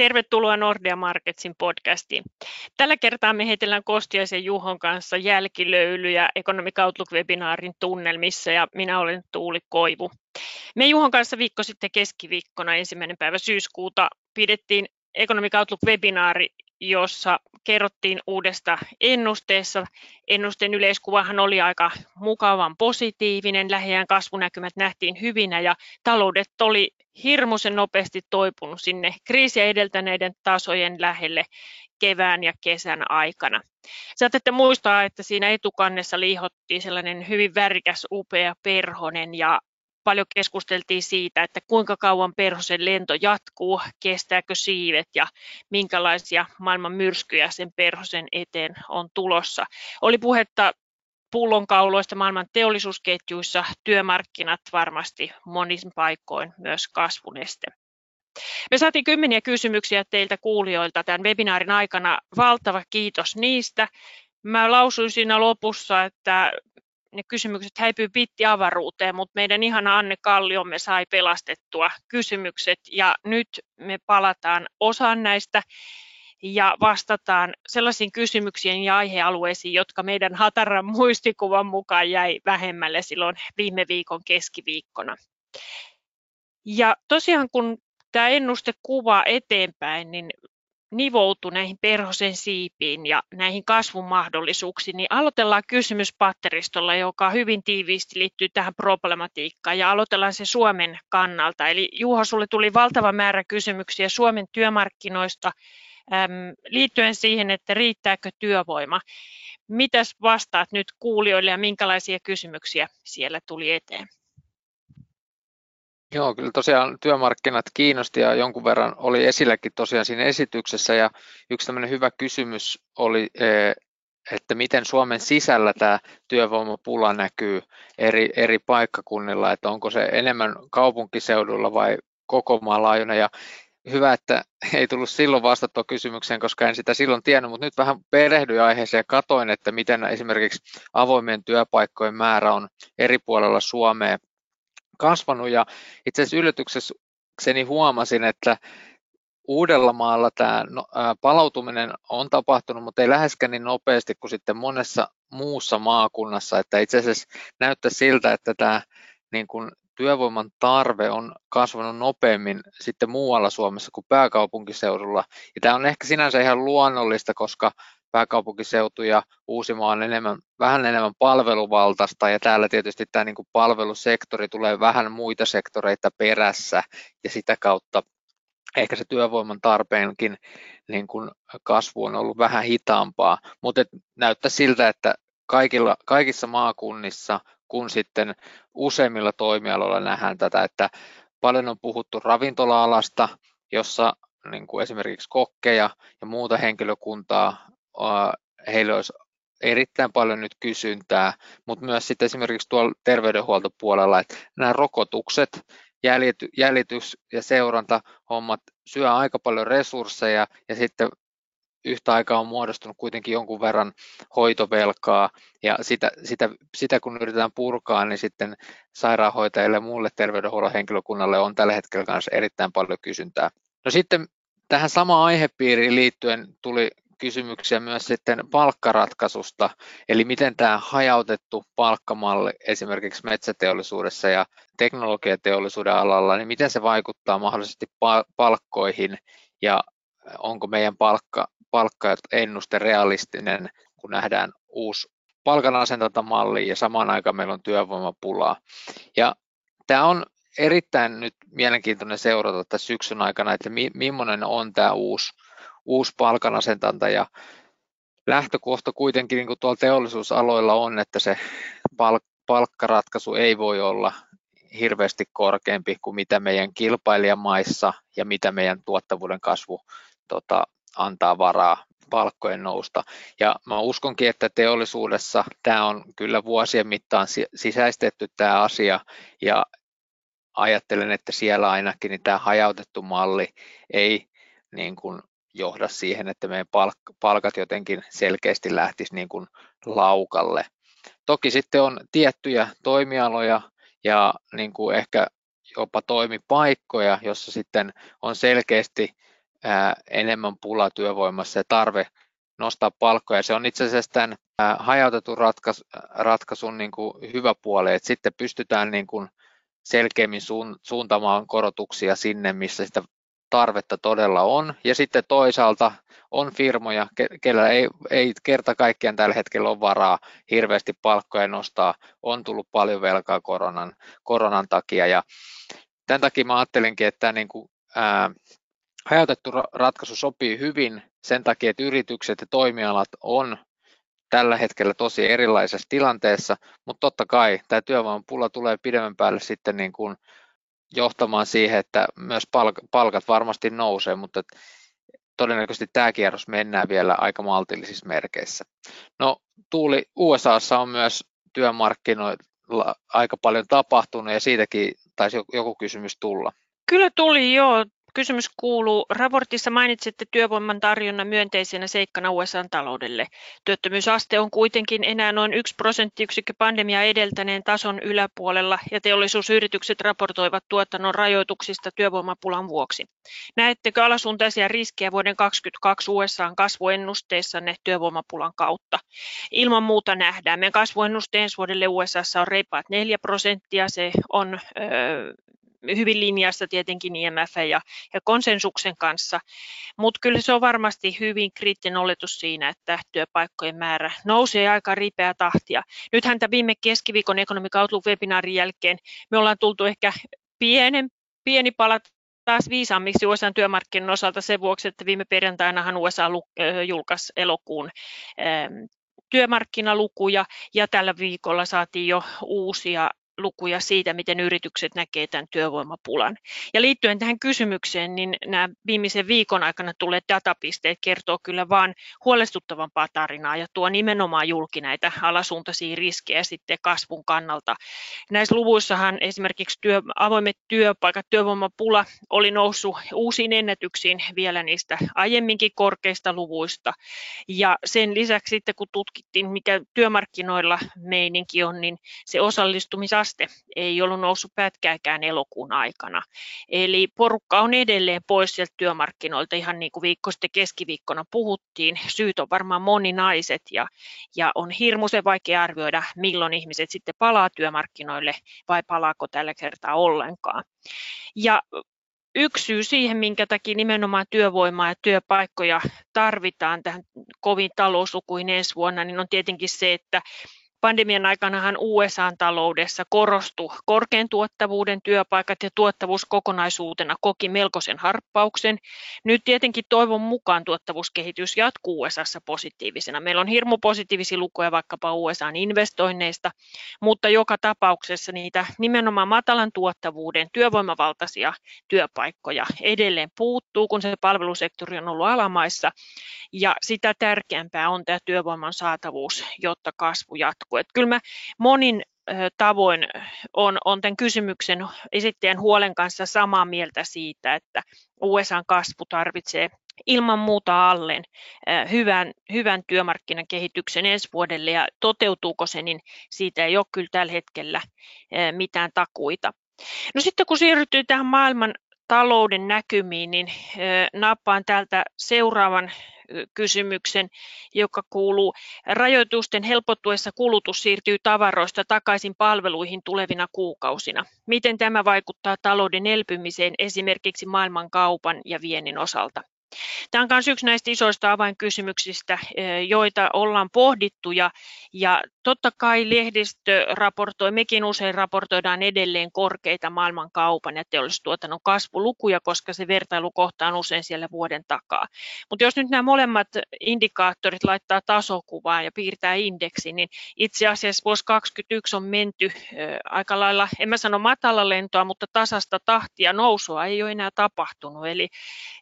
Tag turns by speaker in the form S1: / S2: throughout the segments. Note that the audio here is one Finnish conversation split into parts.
S1: Tervetuloa Nordea Marketsin podcastiin. Tällä kertaa me heitellään Kostiaisen Juhon kanssa jälkilöylyjä Economic Outlook-webinaarin tunnelmissa ja minä olen Tuuli Koivu. Me Juhon kanssa viikko sitten keskiviikkona ensimmäinen päivä syyskuuta pidettiin Economic Outlook-webinaari, jossa kerrottiin uudesta ennusteessa. Ennusteen yleiskuvahan oli aika mukavan positiivinen, lähiään kasvunäkymät nähtiin hyvinä ja taloudet oli hirmuisen nopeasti toipunut sinne kriisiä edeltäneiden tasojen lähelle kevään ja kesän aikana. Saatatte muistaa, että siinä etukannessa liihottiin sellainen hyvin värikäs, upea perhonen ja paljon keskusteltiin siitä, että kuinka kauan perhosen lento jatkuu, kestääkö siivet ja minkälaisia maailman myrskyjä sen perhosen eteen on tulossa. Oli puhetta pullonkauloista maailman teollisuusketjuissa, työmarkkinat varmasti monin paikoin myös kasvuneste. Me saatiin kymmeniä kysymyksiä teiltä kuulijoilta tämän webinaarin aikana. Valtava kiitos niistä. Mä lausuin siinä lopussa, että ne kysymykset häipyy avaruuteen, mutta meidän ihana Anne Kalliomme sai pelastettua kysymykset ja nyt me palataan osaan näistä ja vastataan sellaisiin kysymyksiin ja aihealueisiin, jotka meidän hataran muistikuvan mukaan jäi vähemmälle silloin viime viikon keskiviikkona. Ja tosiaan kun tämä ennuste kuvaa eteenpäin, niin nivoutu näihin perhosen siipiin ja näihin kasvun mahdollisuuksiin, niin aloitellaan kysymyspatteristolla, joka hyvin tiiviisti liittyy tähän problematiikkaan ja aloitellaan se Suomen kannalta. Eli Juho, sulle tuli valtava määrä kysymyksiä Suomen työmarkkinoista liittyen siihen, että riittääkö työvoima. Mitäs vastaat nyt kuulijoille ja minkälaisia kysymyksiä siellä tuli eteen?
S2: Joo, kyllä tosiaan työmarkkinat kiinnosti ja jonkun verran oli esilläkin tosiaan siinä esityksessä. Ja yksi tämmöinen hyvä kysymys oli, e, että miten Suomen sisällä tämä työvoimapula näkyy eri, eri paikkakunnilla, että onko se enemmän kaupunkiseudulla vai koko maan laajuinen? Ja hyvä, että ei tullut silloin vastattua kysymykseen, koska en sitä silloin tiennyt, mutta nyt vähän perehdyin aiheeseen ja katoin, että miten esimerkiksi avoimien työpaikkojen määrä on eri puolella Suomea kasvanut ja itse asiassa yllätyksessäni huomasin, että Uudellamaalla tämä no, palautuminen on tapahtunut, mutta ei läheskään niin nopeasti kuin sitten monessa muussa maakunnassa, että itse asiassa näyttää siltä, että tämä niin kuin työvoiman tarve on kasvanut nopeammin sitten muualla Suomessa kuin pääkaupunkiseudulla. Ja tämä on ehkä sinänsä ihan luonnollista, koska pääkaupunkiseutu ja Uusimaa on enemmän, vähän enemmän palveluvaltaista. Ja täällä tietysti tämä niin kuin palvelusektori tulee vähän muita sektoreita perässä. Ja sitä kautta ehkä se työvoiman tarpeenkin niin kuin kasvu on ollut vähän hitaampaa, mutta näyttää siltä, että kaikilla, kaikissa maakunnissa kun sitten useimmilla toimialoilla nähdään tätä, että paljon on puhuttu ravintola-alasta, jossa niin kuin esimerkiksi kokkeja ja muuta henkilökuntaa heillä olisi erittäin paljon nyt kysyntää, mutta myös sitten esimerkiksi tuolla terveydenhuoltopuolella, että nämä rokotukset, jäljitys ja seurantahommat syö aika paljon resursseja ja sitten yhtä aikaa on muodostunut kuitenkin jonkun verran hoitovelkaa ja sitä, sitä, sitä kun yritetään purkaa, niin sitten sairaanhoitajille ja muulle terveydenhuollon henkilökunnalle on tällä hetkellä myös erittäin paljon kysyntää. No sitten tähän samaan aihepiiriin liittyen tuli kysymyksiä myös sitten palkkaratkaisusta, eli miten tämä hajautettu palkkamalli esimerkiksi metsäteollisuudessa ja teknologiateollisuuden alalla, niin miten se vaikuttaa mahdollisesti palkkoihin ja onko meidän palkka, palkkaennuste realistinen, kun nähdään uusi palkanasentantamalli ja samaan aikaan meillä on työvoimapulaa. Ja tämä on erittäin nyt mielenkiintoinen seurata tässä syksyn aikana, että mi, millainen on tämä uusi uusi palkanasentanta ja lähtökohta kuitenkin niin kuin tuolla teollisuusaloilla on, että se palkkaratkaisu ei voi olla hirveästi korkeampi kuin mitä meidän kilpailijamaissa ja mitä meidän tuottavuuden kasvu tota, antaa varaa palkkojen nousta. Ja mä uskonkin, että teollisuudessa tämä on kyllä vuosien mittaan sisäistetty tämä asia ja ajattelen, että siellä ainakin niin tämä hajautettu malli ei niin kuin johda siihen, että meidän palkat jotenkin selkeästi lähtisi niin kuin laukalle. Toki sitten on tiettyjä toimialoja ja niin kuin ehkä jopa toimipaikkoja, jossa sitten on selkeästi enemmän pulaa työvoimassa ja tarve nostaa palkkoja. Se on itse asiassa tämän hajautetun ratkaisun niin kuin hyvä puoli, että sitten pystytään niin kuin selkeämmin suuntamaan korotuksia sinne, missä sitä tarvetta todella on. Ja sitten toisaalta on firmoja, kellä ei, ei kerta kaikkiaan tällä hetkellä ole varaa hirveästi palkkoja nostaa. On tullut paljon velkaa koronan, koronan takia. Ja tämän takia mä ajattelinkin, että niin kuin, ää, hajautettu ratkaisu sopii hyvin sen takia, että yritykset ja toimialat on tällä hetkellä tosi erilaisessa tilanteessa, mutta totta kai tämä työvoimapula tulee pidemmän päälle sitten niin kuin johtamaan siihen, että myös palkat varmasti nousee, mutta todennäköisesti tämä kierros mennään vielä aika maltillisissa merkeissä. No Tuuli, USAssa on myös työmarkkinoilla aika paljon tapahtunut ja siitäkin taisi joku kysymys tulla.
S1: Kyllä tuli joo. Kysymys kuuluu, raportissa mainitsitte työvoiman tarjonnan myönteisenä seikkana USA-taloudelle. Työttömyysaste on kuitenkin enää noin yksi prosenttiyksikkö pandemia edeltäneen tason yläpuolella ja teollisuusyritykset raportoivat tuotannon rajoituksista työvoimapulan vuoksi. Näettekö alasuuntaisia riskejä vuoden 2022 USAn kasvuennusteissanne työvoimapulan kautta? Ilman muuta nähdään. Meidän kasvuennuste ensi vuodelle USAssa on reipaat 4 prosenttia. Se on ö, hyvin linjassa tietenkin IMF ja, ja konsensuksen kanssa, mutta kyllä se on varmasti hyvin kriittinen oletus siinä, että työpaikkojen määrä nousee aika ripeää tahtia. Nythän tämä viime keskiviikon Economic Outlook-webinaarin jälkeen me ollaan tultu ehkä pienen, pieni pala taas viisaammiksi USA työmarkkinoiden osalta sen vuoksi, että viime perjantainahan USA julkaisi elokuun työmarkkinalukuja ja tällä viikolla saatiin jo uusia lukuja siitä, miten yritykset näkevät tämän työvoimapulan. Ja liittyen tähän kysymykseen, niin nämä viimeisen viikon aikana tulleet datapisteet kertoo kyllä vain huolestuttavampaa tarinaa ja tuo nimenomaan julki näitä alasuuntaisia riskejä sitten kasvun kannalta. Näissä luvuissahan esimerkiksi työ, avoimet työpaikat, työvoimapula oli noussut uusiin ennätyksiin vielä niistä aiemminkin korkeista luvuista. Ja sen lisäksi sitten kun tutkittiin, mikä työmarkkinoilla meininki on, niin se osallistumisaste aste ei ollut noussut pätkääkään elokuun aikana. Eli porukka on edelleen pois sieltä työmarkkinoilta, ihan niin kuin viikko sitten keskiviikkona puhuttiin. Syyt on varmaan moninaiset ja, ja on hirmuisen vaikea arvioida, milloin ihmiset sitten palaa työmarkkinoille vai palaako tällä kertaa ollenkaan. Ja yksi syy siihen, minkä takia nimenomaan työvoimaa ja työpaikkoja tarvitaan tähän kovin talouslukuihin ensi vuonna, niin on tietenkin se, että Pandemian aikanahan USA-taloudessa korostui korkean tuottavuuden työpaikat ja tuottavuus kokonaisuutena koki melkoisen harppauksen. Nyt tietenkin toivon mukaan tuottavuuskehitys jatkuu USAssa positiivisena. Meillä on hirmu positiivisia lukuja vaikkapa USAn investoinneista, mutta joka tapauksessa niitä nimenomaan matalan tuottavuuden työvoimavaltaisia työpaikkoja edelleen puuttuu, kun se palvelusektori on ollut alamaissa. Ja sitä tärkeämpää on tämä työvoiman saatavuus, jotta kasvu jatkuu jatkuu. Että kyllä mä monin tavoin on, on tämän kysymyksen esittäjän huolen kanssa samaa mieltä siitä, että USAn kasvu tarvitsee ilman muuta alleen hyvän, hyvän työmarkkinakehityksen ensi vuodelle ja toteutuuko se, niin siitä ei ole kyllä tällä hetkellä mitään takuita. No sitten kun siirryttyy tähän maailman talouden näkymiin, niin nappaan täältä seuraavan kysymyksen, joka kuuluu, rajoitusten helpottuessa kulutus siirtyy tavaroista takaisin palveluihin tulevina kuukausina. Miten tämä vaikuttaa talouden elpymiseen esimerkiksi maailmankaupan ja viennin osalta? Tämä on myös yksi näistä isoista avainkysymyksistä, joita ollaan pohdittu ja, ja totta kai lehdistö raportoi, mekin usein raportoidaan edelleen korkeita maailmankaupan ja teollisuustuotannon kasvulukuja, koska se vertailukohta on usein siellä vuoden takaa. Mutta jos nyt nämä molemmat indikaattorit laittaa tasokuvaan ja piirtää indeksi, niin itse asiassa vuosi 2021 on menty aika lailla, en mä sano matala lentoa, mutta tasasta tahtia nousua ei ole enää tapahtunut. Eli,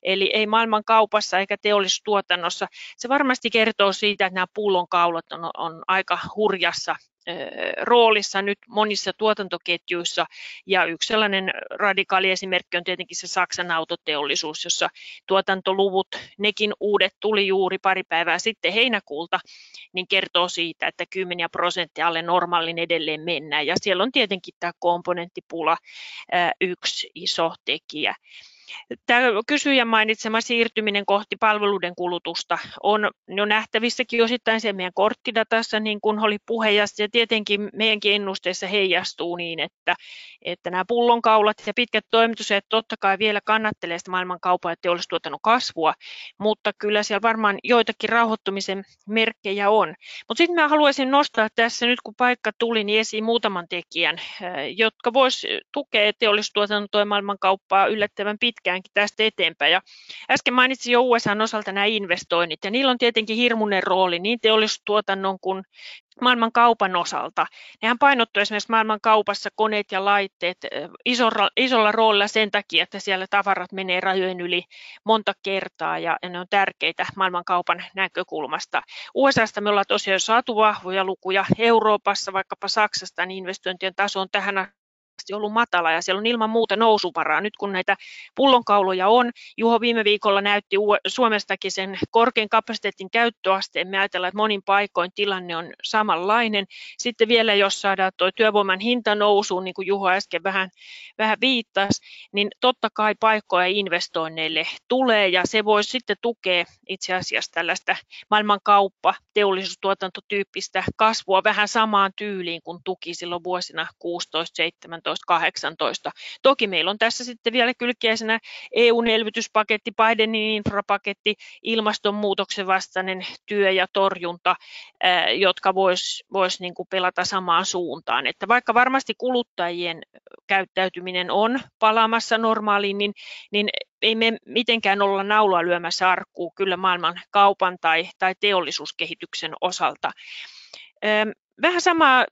S1: eli ei maailman kaupassa eikä teollisuustuotannossa. Se varmasti kertoo siitä, että nämä pullonkaulat on, on aika hurjassa roolissa nyt monissa tuotantoketjuissa. Ja yksi sellainen radikaali esimerkki on tietenkin se Saksan autoteollisuus, jossa tuotantoluvut, nekin uudet tuli juuri pari päivää sitten heinäkuulta, niin kertoo siitä, että kymmeniä prosenttia alle normaalin edelleen mennään. Ja siellä on tietenkin tämä komponenttipula yksi iso tekijä. Tämä kysyjän mainitsema siirtyminen kohti palveluiden kulutusta on jo nähtävissäkin osittain se meidän korttidatassa, niin kuin oli puhe, ja tietenkin meidänkin ennusteessa heijastuu niin, että, että nämä pullonkaulat ja pitkät toimitusajat totta kai vielä kannattelee sitä maailman ja teollisuustuotannon kasvua, mutta kyllä siellä varmaan joitakin rauhoittumisen merkkejä on. Mutta sitten mä haluaisin nostaa tässä nyt, kun paikka tuli, niin esiin muutaman tekijän, jotka vois tukea teollisuustuotantoa ja maailman kauppaa yllättävän pitkäänkin tästä eteenpäin. Ja äsken mainitsin jo USA osalta nämä investoinnit, ja niillä on tietenkin hirmuinen rooli niin teollisuustuotannon kuin maailman kaupan osalta. Nehän painottuu esimerkiksi maailman kaupassa koneet ja laitteet isolla, isolla roolilla sen takia, että siellä tavarat menee rajojen yli monta kertaa ja ne on tärkeitä maailman kaupan näkökulmasta. USAsta me ollaan tosiaan saatu vahvoja lukuja. Euroopassa, vaikkapa Saksasta, niin investointien taso on tähän asti ollut matala ja siellä on ilman muuta nousuvaraa. Nyt kun näitä pullonkauloja on, Juho viime viikolla näytti Suomestakin sen korkean kapasiteetin käyttöasteen. Me ajatellaan, että monin paikoin tilanne on samanlainen. Sitten vielä, jos saadaan tuo työvoiman hinta nousuun, niin kuin Juho äsken vähän, vähän viittasi, niin totta kai paikkoja investoinneille tulee ja se voisi sitten tukea itse asiassa tällaista maailmankauppa, teollisuustuotantotyyppistä kasvua vähän samaan tyyliin kuin tuki silloin vuosina 16, 17, 18. Toki meillä on tässä sitten vielä kylkiäisenä EUn elvytyspaketti, Bidenin infrapaketti, ilmastonmuutoksen vastainen työ ja torjunta, jotka vois, vois niin kuin pelata samaan suuntaan. Että vaikka varmasti kuluttajien käyttäytyminen on palaamassa normaaliin, niin, niin ei me mitenkään olla naulaa lyömässä arkkuun kyllä maailman kaupan tai, tai teollisuuskehityksen osalta. Vähän sama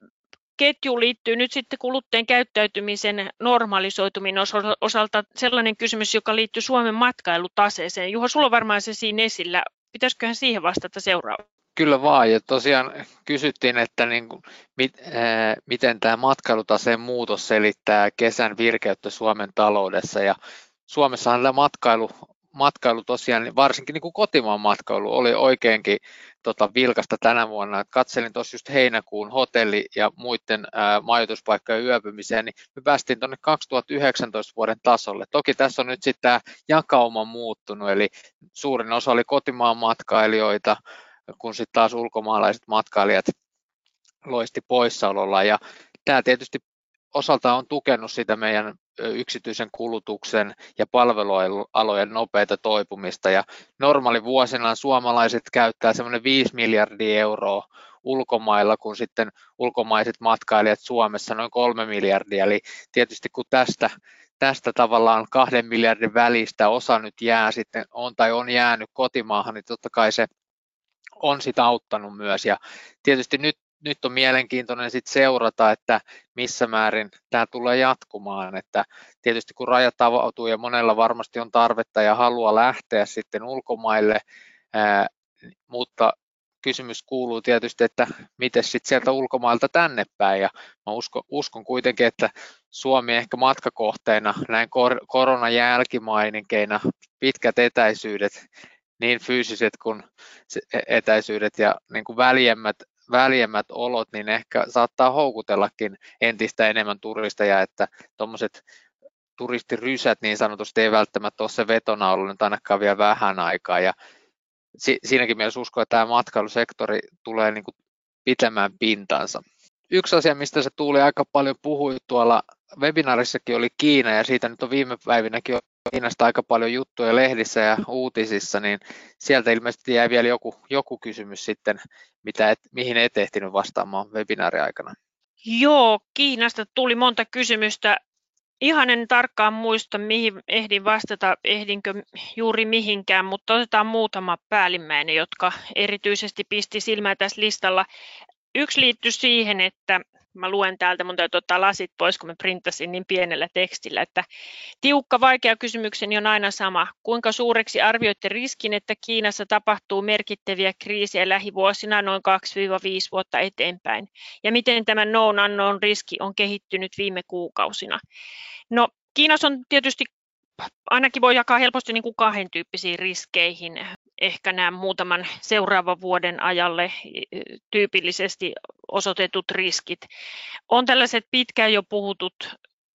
S1: ketjuun liittyy nyt sitten kuluttajien käyttäytymisen normalisoituminen osalta sellainen kysymys, joka liittyy Suomen matkailutaseeseen. Juho, sulla on varmaan se siinä esillä. Pitäisiköhän siihen vastata seuraava?
S2: Kyllä vaan, ja tosiaan kysyttiin, että niin kuin, mit, ää, miten tämä matkailutaseen muutos selittää kesän virkeyttä Suomen taloudessa, ja Suomessahan tämä matkailu matkailu tosiaan, varsinkin niin kuin kotimaan matkailu oli oikeinkin tota, vilkasta tänä vuonna. Katselin tuossa just heinäkuun hotelli- ja muiden ää, majoituspaikkojen yöpymiseen, niin me päästiin tuonne 2019 vuoden tasolle. Toki tässä on nyt sitten tämä jakauma muuttunut, eli suurin osa oli kotimaan matkailijoita, kun sitten taas ulkomaalaiset matkailijat loisti poissaololla. Ja tämä tietysti osaltaan on tukenut sitä meidän yksityisen kulutuksen ja palvelualojen nopeita toipumista. Ja normaali vuosina suomalaiset käyttää semmoinen 5 miljardia euroa ulkomailla, kun sitten ulkomaiset matkailijat Suomessa noin 3 miljardia. Eli tietysti kun tästä, tästä tavallaan kahden miljardin välistä osa nyt jää sitten on tai on jäänyt kotimaahan, niin totta kai se on sitä auttanut myös. Ja tietysti nyt nyt on mielenkiintoinen sit seurata, että missä määrin tämä tulee jatkumaan. Että tietysti kun rajat avautuu ja monella varmasti on tarvetta ja halua lähteä sitten ulkomaille, ää, mutta kysymys kuuluu tietysti, että miten sitten sieltä ulkomailta tänne päin. Ja mä uskon, uskon kuitenkin, että Suomi ehkä matkakohteena näin kor- koronan jälkimaininkeina pitkät etäisyydet, niin fyysiset kuin etäisyydet ja niin kuin väljemmät väljemmät olot, niin ehkä saattaa houkutellakin entistä enemmän turisteja, että tuommoiset turistirysät niin sanotusti ei välttämättä ole se vetona ollut nyt ainakaan vielä vähän aikaa. Ja si- siinäkin mielessä uskon, että tämä matkailusektori tulee niin kuin pitämään pintansa. Yksi asia, mistä se tuli aika paljon puhui tuolla webinaarissakin oli Kiina ja siitä nyt on viime päivinäkin Kiinasta aika paljon juttuja lehdissä ja uutisissa, niin sieltä ilmeisesti jäi vielä joku, joku kysymys sitten, mitä et, mihin et ehtinyt vastaamaan webinaariaikana.
S1: Joo, Kiinasta tuli monta kysymystä. Ihan en tarkkaan muista, mihin ehdin vastata, ehdinkö juuri mihinkään, mutta otetaan muutama päällimmäinen, jotka erityisesti pisti silmää tässä listalla. Yksi liittyy siihen, että mä luen täältä, mun täytyy ottaa lasit pois, kun mä printtasin niin pienellä tekstillä, että tiukka, vaikea kysymykseni on aina sama. Kuinka suureksi arvioitte riskin, että Kiinassa tapahtuu merkittäviä kriisejä lähivuosina noin 2-5 vuotta eteenpäin? Ja miten tämä known unknown riski on kehittynyt viime kuukausina? No, Kiinassa on tietysti ainakin voi jakaa helposti niin kuin kahden tyyppisiin riskeihin. Ehkä nämä muutaman seuraavan vuoden ajalle tyypillisesti osoitetut riskit. On tällaiset pitkään jo puhutut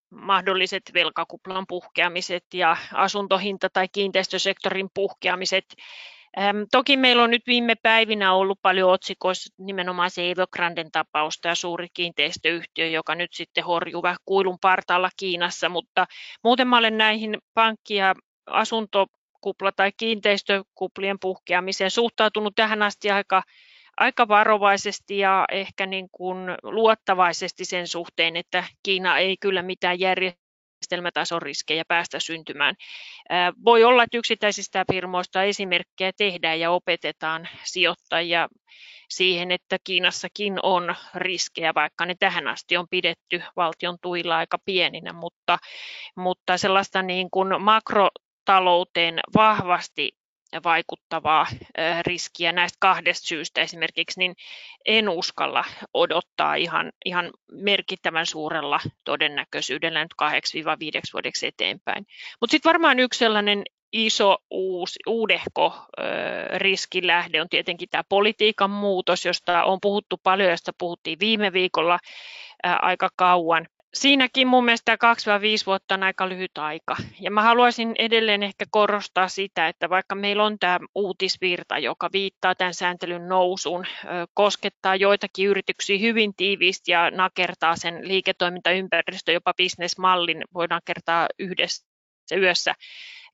S1: mahdolliset velkakuplan puhkeamiset ja asuntohinta- tai kiinteistösektorin puhkeamiset. Toki meillä on nyt viime päivinä ollut paljon otsikoissa nimenomaan se Evergranden tapausta ja suuri kiinteistöyhtiö, joka nyt sitten horjuu vähän kuilun partaalla Kiinassa, mutta muuten mä olen näihin pankki- ja asuntokupla- tai kiinteistökuplien puhkeamiseen suhtautunut tähän asti aika aika varovaisesti ja ehkä niin kuin luottavaisesti sen suhteen, että Kiina ei kyllä mitään järjestelmätason riskejä päästä syntymään. Voi olla, että yksittäisistä firmoista esimerkkejä tehdään ja opetetaan sijoittajia siihen, että Kiinassakin on riskejä, vaikka ne tähän asti on pidetty valtion tuilla aika pieninä, mutta, mutta sellaista niin kuin makrotalouteen vahvasti vaikuttavaa riskiä näistä kahdesta syystä esimerkiksi, niin en uskalla odottaa ihan, ihan merkittävän suurella todennäköisyydellä nyt 8-5 vuodeksi eteenpäin. Mutta sitten varmaan yksi sellainen iso uusi, uudehko ö, riskilähde on tietenkin tämä politiikan muutos, josta on puhuttu paljon, josta puhuttiin viime viikolla ö, aika kauan siinäkin mun mielestä 2-5 vuotta on aika lyhyt aika. Ja mä haluaisin edelleen ehkä korostaa sitä, että vaikka meillä on tämä uutisvirta, joka viittaa tämän sääntelyn nousuun, koskettaa joitakin yrityksiä hyvin tiiviisti ja nakertaa sen liiketoimintaympäristö, jopa bisnesmallin voi nakertaa yhdessä yössä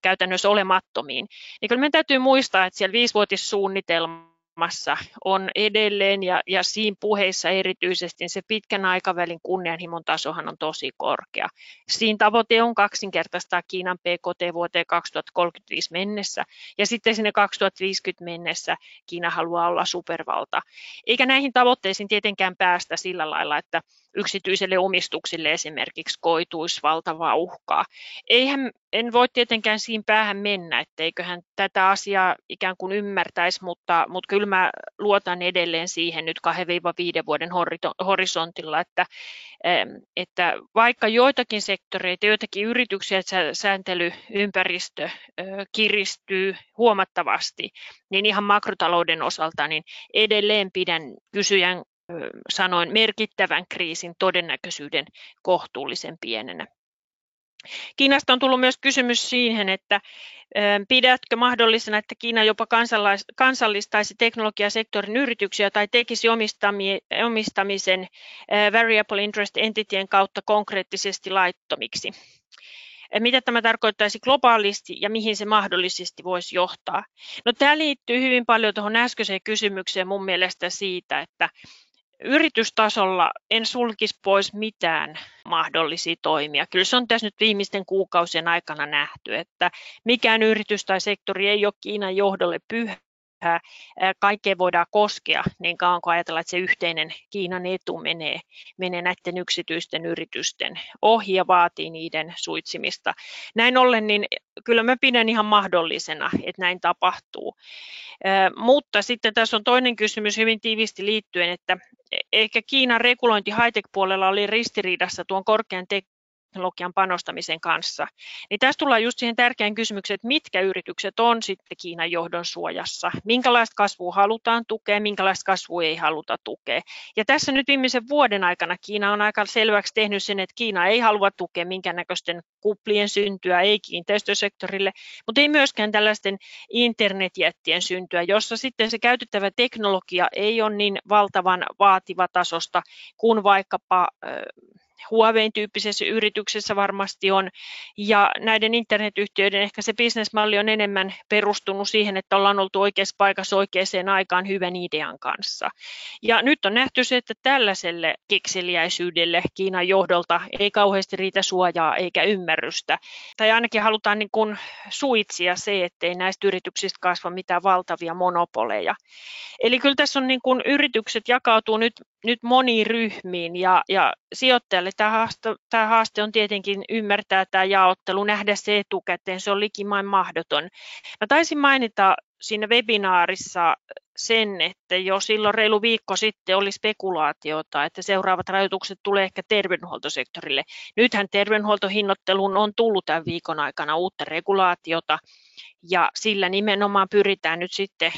S1: käytännössä olemattomiin. Niin kyllä meidän täytyy muistaa, että siellä viisivuotissuunnitelma olemassa on edelleen ja, ja siinä puheissa erityisesti se pitkän aikavälin kunnianhimon tasohan on tosi korkea. Siinä tavoite on kaksinkertaistaa Kiinan PKT vuoteen 2035 mennessä ja sitten sinne 2050 mennessä Kiina haluaa olla supervalta. Eikä näihin tavoitteisiin tietenkään päästä sillä lailla, että yksityiselle omistuksille esimerkiksi koituisi valtavaa uhkaa. Eihän, en voi tietenkään siinä päähän mennä, etteiköhän tätä asiaa ikään kuin ymmärtäisi, mutta, mutta kyllä mä luotan edelleen siihen nyt 2-5 vuoden horisontilla, että, että vaikka joitakin sektoreita, joitakin yrityksiä sääntelyympäristö kiristyy huomattavasti, niin ihan makrotalouden osalta niin edelleen pidän kysyjän sanoin merkittävän kriisin todennäköisyyden kohtuullisen pienenä. Kiinasta on tullut myös kysymys siihen, että pidätkö mahdollisena, että Kiina jopa kansallistaisi teknologiasektorin yrityksiä tai tekisi omistamisen variable interest entitien kautta konkreettisesti laittomiksi? Mitä tämä tarkoittaisi globaalisti ja mihin se mahdollisesti voisi johtaa? No, tämä liittyy hyvin paljon tuohon äskeiseen kysymykseen mun mielestä siitä, että yritystasolla en sulkisi pois mitään mahdollisia toimia. Kyllä se on tässä nyt viimeisten kuukausien aikana nähty, että mikään yritys tai sektori ei ole Kiinan johdolle pyhä kaikkeen voidaan koskea niin kauan kuin ajatellaan, että se yhteinen Kiinan etu menee, menee näiden yksityisten yritysten ohi ja vaatii niiden suitsimista. Näin ollen, niin kyllä mä pidän ihan mahdollisena, että näin tapahtuu. Mutta sitten tässä on toinen kysymys hyvin tiivisti liittyen, että ehkä Kiinan regulointi high-tech-puolella oli ristiriidassa tuon korkean teknologian panostamisen kanssa. Niin tässä tullaan just siihen tärkeään kysymykseen, että mitkä yritykset on sitten Kiinan johdon suojassa, minkälaista kasvua halutaan tukea, minkälaista kasvua ei haluta tukea. Ja tässä nyt viimeisen vuoden aikana Kiina on aika selväksi tehnyt sen, että Kiina ei halua tukea minkäännäköisten kuplien syntyä, ei kiinteistösektorille, mutta ei myöskään tällaisten internetjättien syntyä, jossa sitten se käytettävä teknologia ei ole niin valtavan vaativa tasosta kuin vaikkapa Huawein tyyppisessä yrityksessä varmasti on, ja näiden internetyhtiöiden ehkä se bisnesmalli on enemmän perustunut siihen, että ollaan oltu oikeassa paikassa oikeaan aikaan hyvän idean kanssa. Ja nyt on nähty se, että tällaiselle kekseliäisyydelle Kiinan johdolta ei kauheasti riitä suojaa eikä ymmärrystä, tai ainakin halutaan niin kuin suitsia se, ettei näistä yrityksistä kasva mitään valtavia monopoleja. Eli kyllä tässä on niin kuin yritykset jakautuu nyt nyt moniin ryhmiin ja, ja sijoittajalle tämä haaste, tämä haaste on tietenkin ymmärtää tämä jaottelu, nähdä se etukäteen, se on likimain mahdoton. Mä taisin mainita siinä webinaarissa sen, että jo silloin reilu viikko sitten oli spekulaatiota, että seuraavat rajoitukset tulee ehkä terveydenhuoltosektorille. Nythän terveydenhuoltohinnoitteluun on tullut tämän viikon aikana uutta regulaatiota, ja sillä nimenomaan pyritään nyt sitten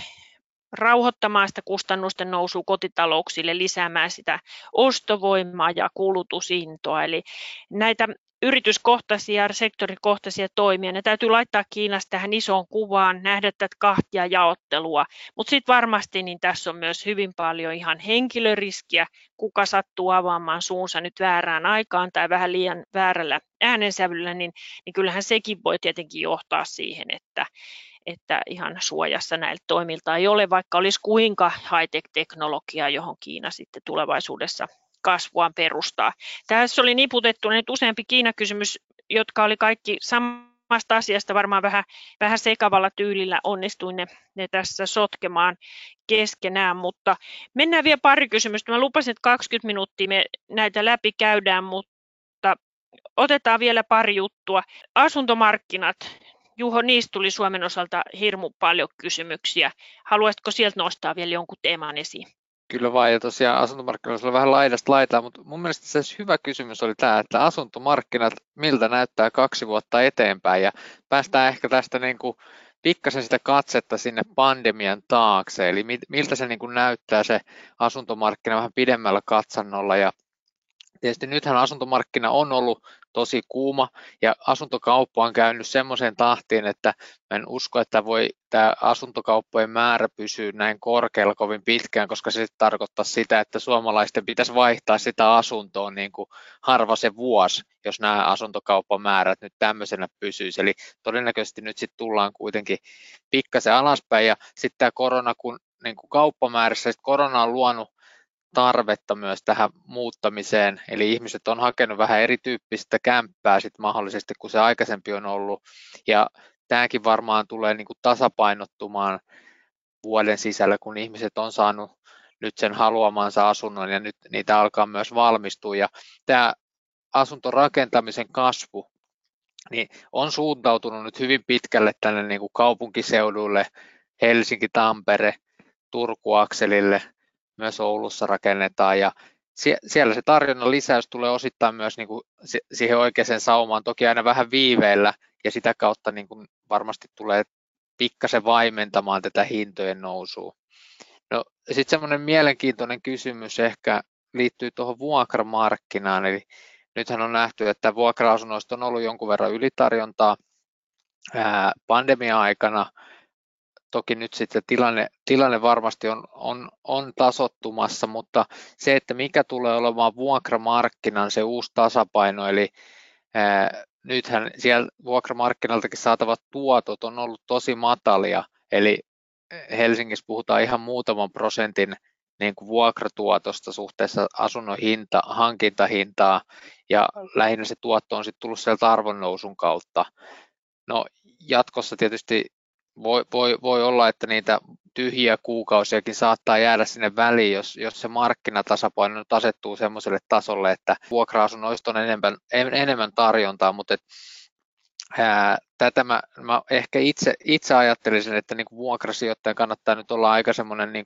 S1: rauhoittamaan sitä kustannusten nousua kotitalouksille, lisäämään sitä ostovoimaa ja kulutusintoa. Eli näitä yrityskohtaisia ja sektorikohtaisia toimia. Ne täytyy laittaa Kiinasta tähän isoon kuvaan, nähdä tätä kahtia jaottelua. Mutta sitten varmasti niin tässä on myös hyvin paljon ihan henkilöriskiä, kuka sattuu avaamaan suunsa nyt väärään aikaan tai vähän liian väärällä äänensävyllä, niin, niin kyllähän sekin voi tietenkin johtaa siihen, että, että ihan suojassa näiltä toimilta ei ole, vaikka olisi kuinka high-tech-teknologiaa, johon Kiina sitten tulevaisuudessa kasvuaan perustaa. Tässä oli niputettu nyt useampi Kiina-kysymys, jotka oli kaikki samasta asiasta varmaan vähän, vähän sekavalla tyylillä onnistuin ne, ne tässä sotkemaan keskenään, mutta mennään vielä pari kysymystä. Mä lupasin, että 20 minuuttia me näitä läpi käydään, mutta otetaan vielä pari juttua. Asuntomarkkinat, Juho, niistä tuli Suomen osalta hirmu paljon kysymyksiä. Haluaisitko sieltä nostaa vielä jonkun teeman esiin?
S2: Kyllä vain, ja tosiaan asuntomarkkinoilla on vähän laidasta laitaa, mutta mun mielestä se hyvä kysymys oli tämä, että asuntomarkkinat, miltä näyttää kaksi vuotta eteenpäin, ja päästään ehkä tästä niin kuin pikkasen sitä katsetta sinne pandemian taakse, eli miltä se niin kuin näyttää se asuntomarkkina vähän pidemmällä katsannolla, ja Tietysti nythän asuntomarkkina on ollut tosi kuuma ja asuntokauppa on käynyt semmoiseen tahtiin, että mä en usko, että voi tämä asuntokauppojen määrä pysyä näin korkealla kovin pitkään, koska se tarkoittaa sitä, että suomalaisten pitäisi vaihtaa sitä asuntoa niin kuin harva se vuosi, jos nämä asuntokauppamäärät nyt tämmöisenä pysyisi. Eli todennäköisesti nyt sitten tullaan kuitenkin pikkasen alaspäin ja sitten tämä korona, kun niin kuin kauppamäärässä, korona on luonut tarvetta myös tähän muuttamiseen, eli ihmiset on hakenut vähän erityyppistä kämppää sit mahdollisesti kuin se aikaisempi on ollut, ja tämäkin varmaan tulee niin kuin tasapainottumaan vuoden sisällä, kun ihmiset on saanut nyt sen haluamansa asunnon ja nyt niitä alkaa myös valmistua, ja tämä asuntorakentamisen kasvu niin on suuntautunut nyt hyvin pitkälle tänne niin kuin kaupunkiseuduille, Helsinki, Tampere, Turku-akselille, myös Oulussa rakennetaan ja siellä se tarjonnan lisäys tulee osittain myös niin kuin siihen oikeaan saumaan, toki aina vähän viiveellä ja sitä kautta niin kuin varmasti tulee pikkasen vaimentamaan tätä hintojen nousua. No, sitten semmoinen mielenkiintoinen kysymys ehkä liittyy tuohon vuokramarkkinaan, eli nythän on nähty, että vuokra-asunnoista on ollut jonkun verran ylitarjontaa pandemia-aikana, toki nyt sitten tilanne, tilanne varmasti on, on, on tasottumassa, mutta se, että mikä tulee olemaan vuokramarkkinan se uusi tasapaino, eli ää, nythän siellä vuokramarkkinaltakin saatavat tuotot on ollut tosi matalia, eli Helsingissä puhutaan ihan muutaman prosentin niin kuin vuokratuotosta suhteessa asunnon hinta, hankintahintaa, ja lähinnä se tuotto on sitten tullut sieltä arvonnousun kautta. No jatkossa tietysti voi, voi, voi olla, että niitä tyhjiä kuukausiakin saattaa jäädä sinne väliin, jos, jos se markkinatasapaino nyt asettuu sellaiselle tasolle, että vuokra-asunnoista on enemmän, enemmän tarjontaa, mutta et, ää, tätä mä, mä ehkä itse, itse ajattelisin, että niin vuokrasijoittajan kannattaa nyt olla aika semmoinen niin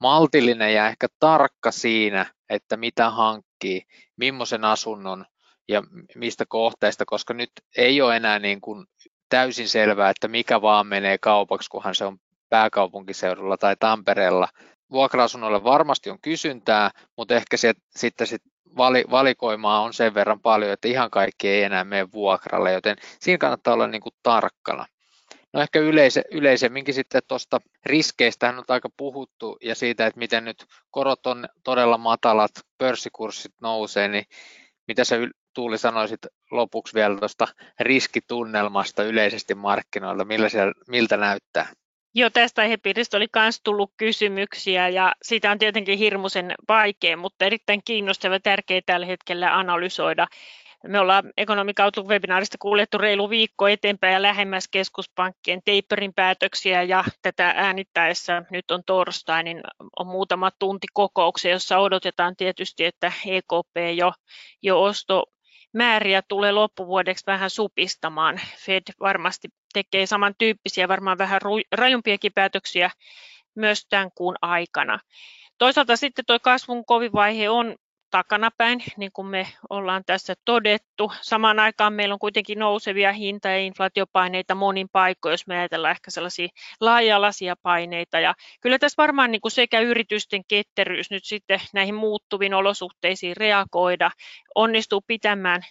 S2: maltillinen ja ehkä tarkka siinä, että mitä hankkii, millaisen asunnon ja mistä kohteesta, koska nyt ei ole enää niin kuin täysin selvää, että mikä vaan menee kaupaksi, kunhan se on pääkaupunkiseudulla tai Tampereella. Vuokra-asunnoille varmasti on kysyntää, mutta ehkä se, sitten sit vali, valikoimaa on sen verran paljon, että ihan kaikki ei enää mene vuokralle, joten siinä kannattaa olla niin kuin tarkkana. No ehkä yleise, yleisemminkin sitten tuosta riskeistä on aika puhuttu ja siitä, että miten nyt korot on todella matalat, pörssikurssit nousee, niin mitä sä Tuuli sanoisit lopuksi vielä tuosta riskitunnelmasta yleisesti markkinoilla, millä siellä, miltä näyttää?
S1: Joo, tästä aihepiiristä oli myös tullut kysymyksiä ja siitä on tietenkin hirmuisen vaikea, mutta erittäin kiinnostava ja tärkeää tällä hetkellä analysoida. Me ollaan ekonomikautun webinaarista kuljettu reilu viikko eteenpäin ja lähemmäs keskuspankkien taperin päätöksiä ja tätä äänittäessä nyt on torstai, niin on muutama tunti kokouksia, jossa odotetaan tietysti, että EKP jo, jo osto määriä tulee loppuvuodeksi vähän supistamaan. Fed varmasti tekee samantyyppisiä, varmaan vähän rajumpiakin päätöksiä myös tämän kuun aikana. Toisaalta sitten tuo kasvun kovin vaihe on takanapäin, niin kuin me ollaan tässä todettu. Samaan aikaan meillä on kuitenkin nousevia hinta- ja inflaatiopaineita monin paikoin, jos me ajatellaan ehkä sellaisia laaja-alaisia paineita. Ja kyllä tässä varmaan niin kuin sekä yritysten ketteryys nyt sitten näihin muuttuviin olosuhteisiin reagoida, onnistuu pitämään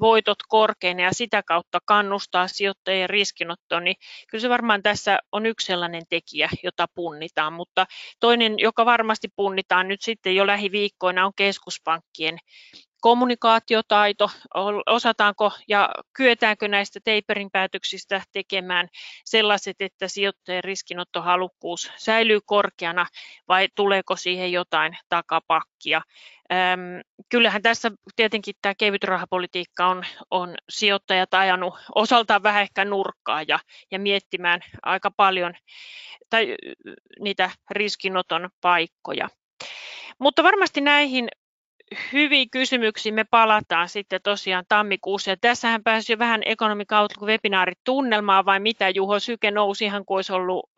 S1: voitot korkeina ja sitä kautta kannustaa sijoittajien riskinottoon, niin kyllä se varmaan tässä on yksi sellainen tekijä, jota punnitaan. Mutta toinen, joka varmasti punnitaan nyt sitten jo lähiviikkoina, on keskuspankkien kommunikaatiotaito, osataanko ja kyetäänkö näistä taperin päätöksistä tekemään sellaiset, että sijoittajien riskinottohalukkuus säilyy korkeana vai tuleeko siihen jotain takapakkia. Öm, kyllähän tässä tietenkin tämä kevyt rahapolitiikka on, on sijoittajat ajanut osaltaan vähän ehkä nurkkaa ja, ja miettimään aika paljon tai niitä riskinoton paikkoja. Mutta varmasti näihin hyviin kysymyksiin me palataan sitten tosiaan tammikuussa. Ja tässähän pääsi jo vähän Economic Outlook-webinaarit tunnelmaa, vai mitä Juho Syke nousi ihan kuin olisi ollut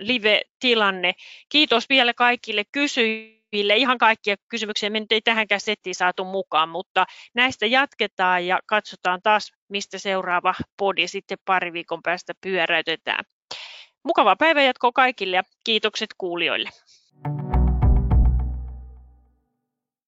S1: live-tilanne. Kiitos vielä kaikille kysyjille. Ihan kaikkia kysymyksiä me nyt ei tähänkään settiin saatu mukaan, mutta näistä jatketaan ja katsotaan taas, mistä seuraava podi sitten pari viikon päästä pyöräytetään. Mukavaa päivänjatkoa kaikille ja kiitokset kuulijoille.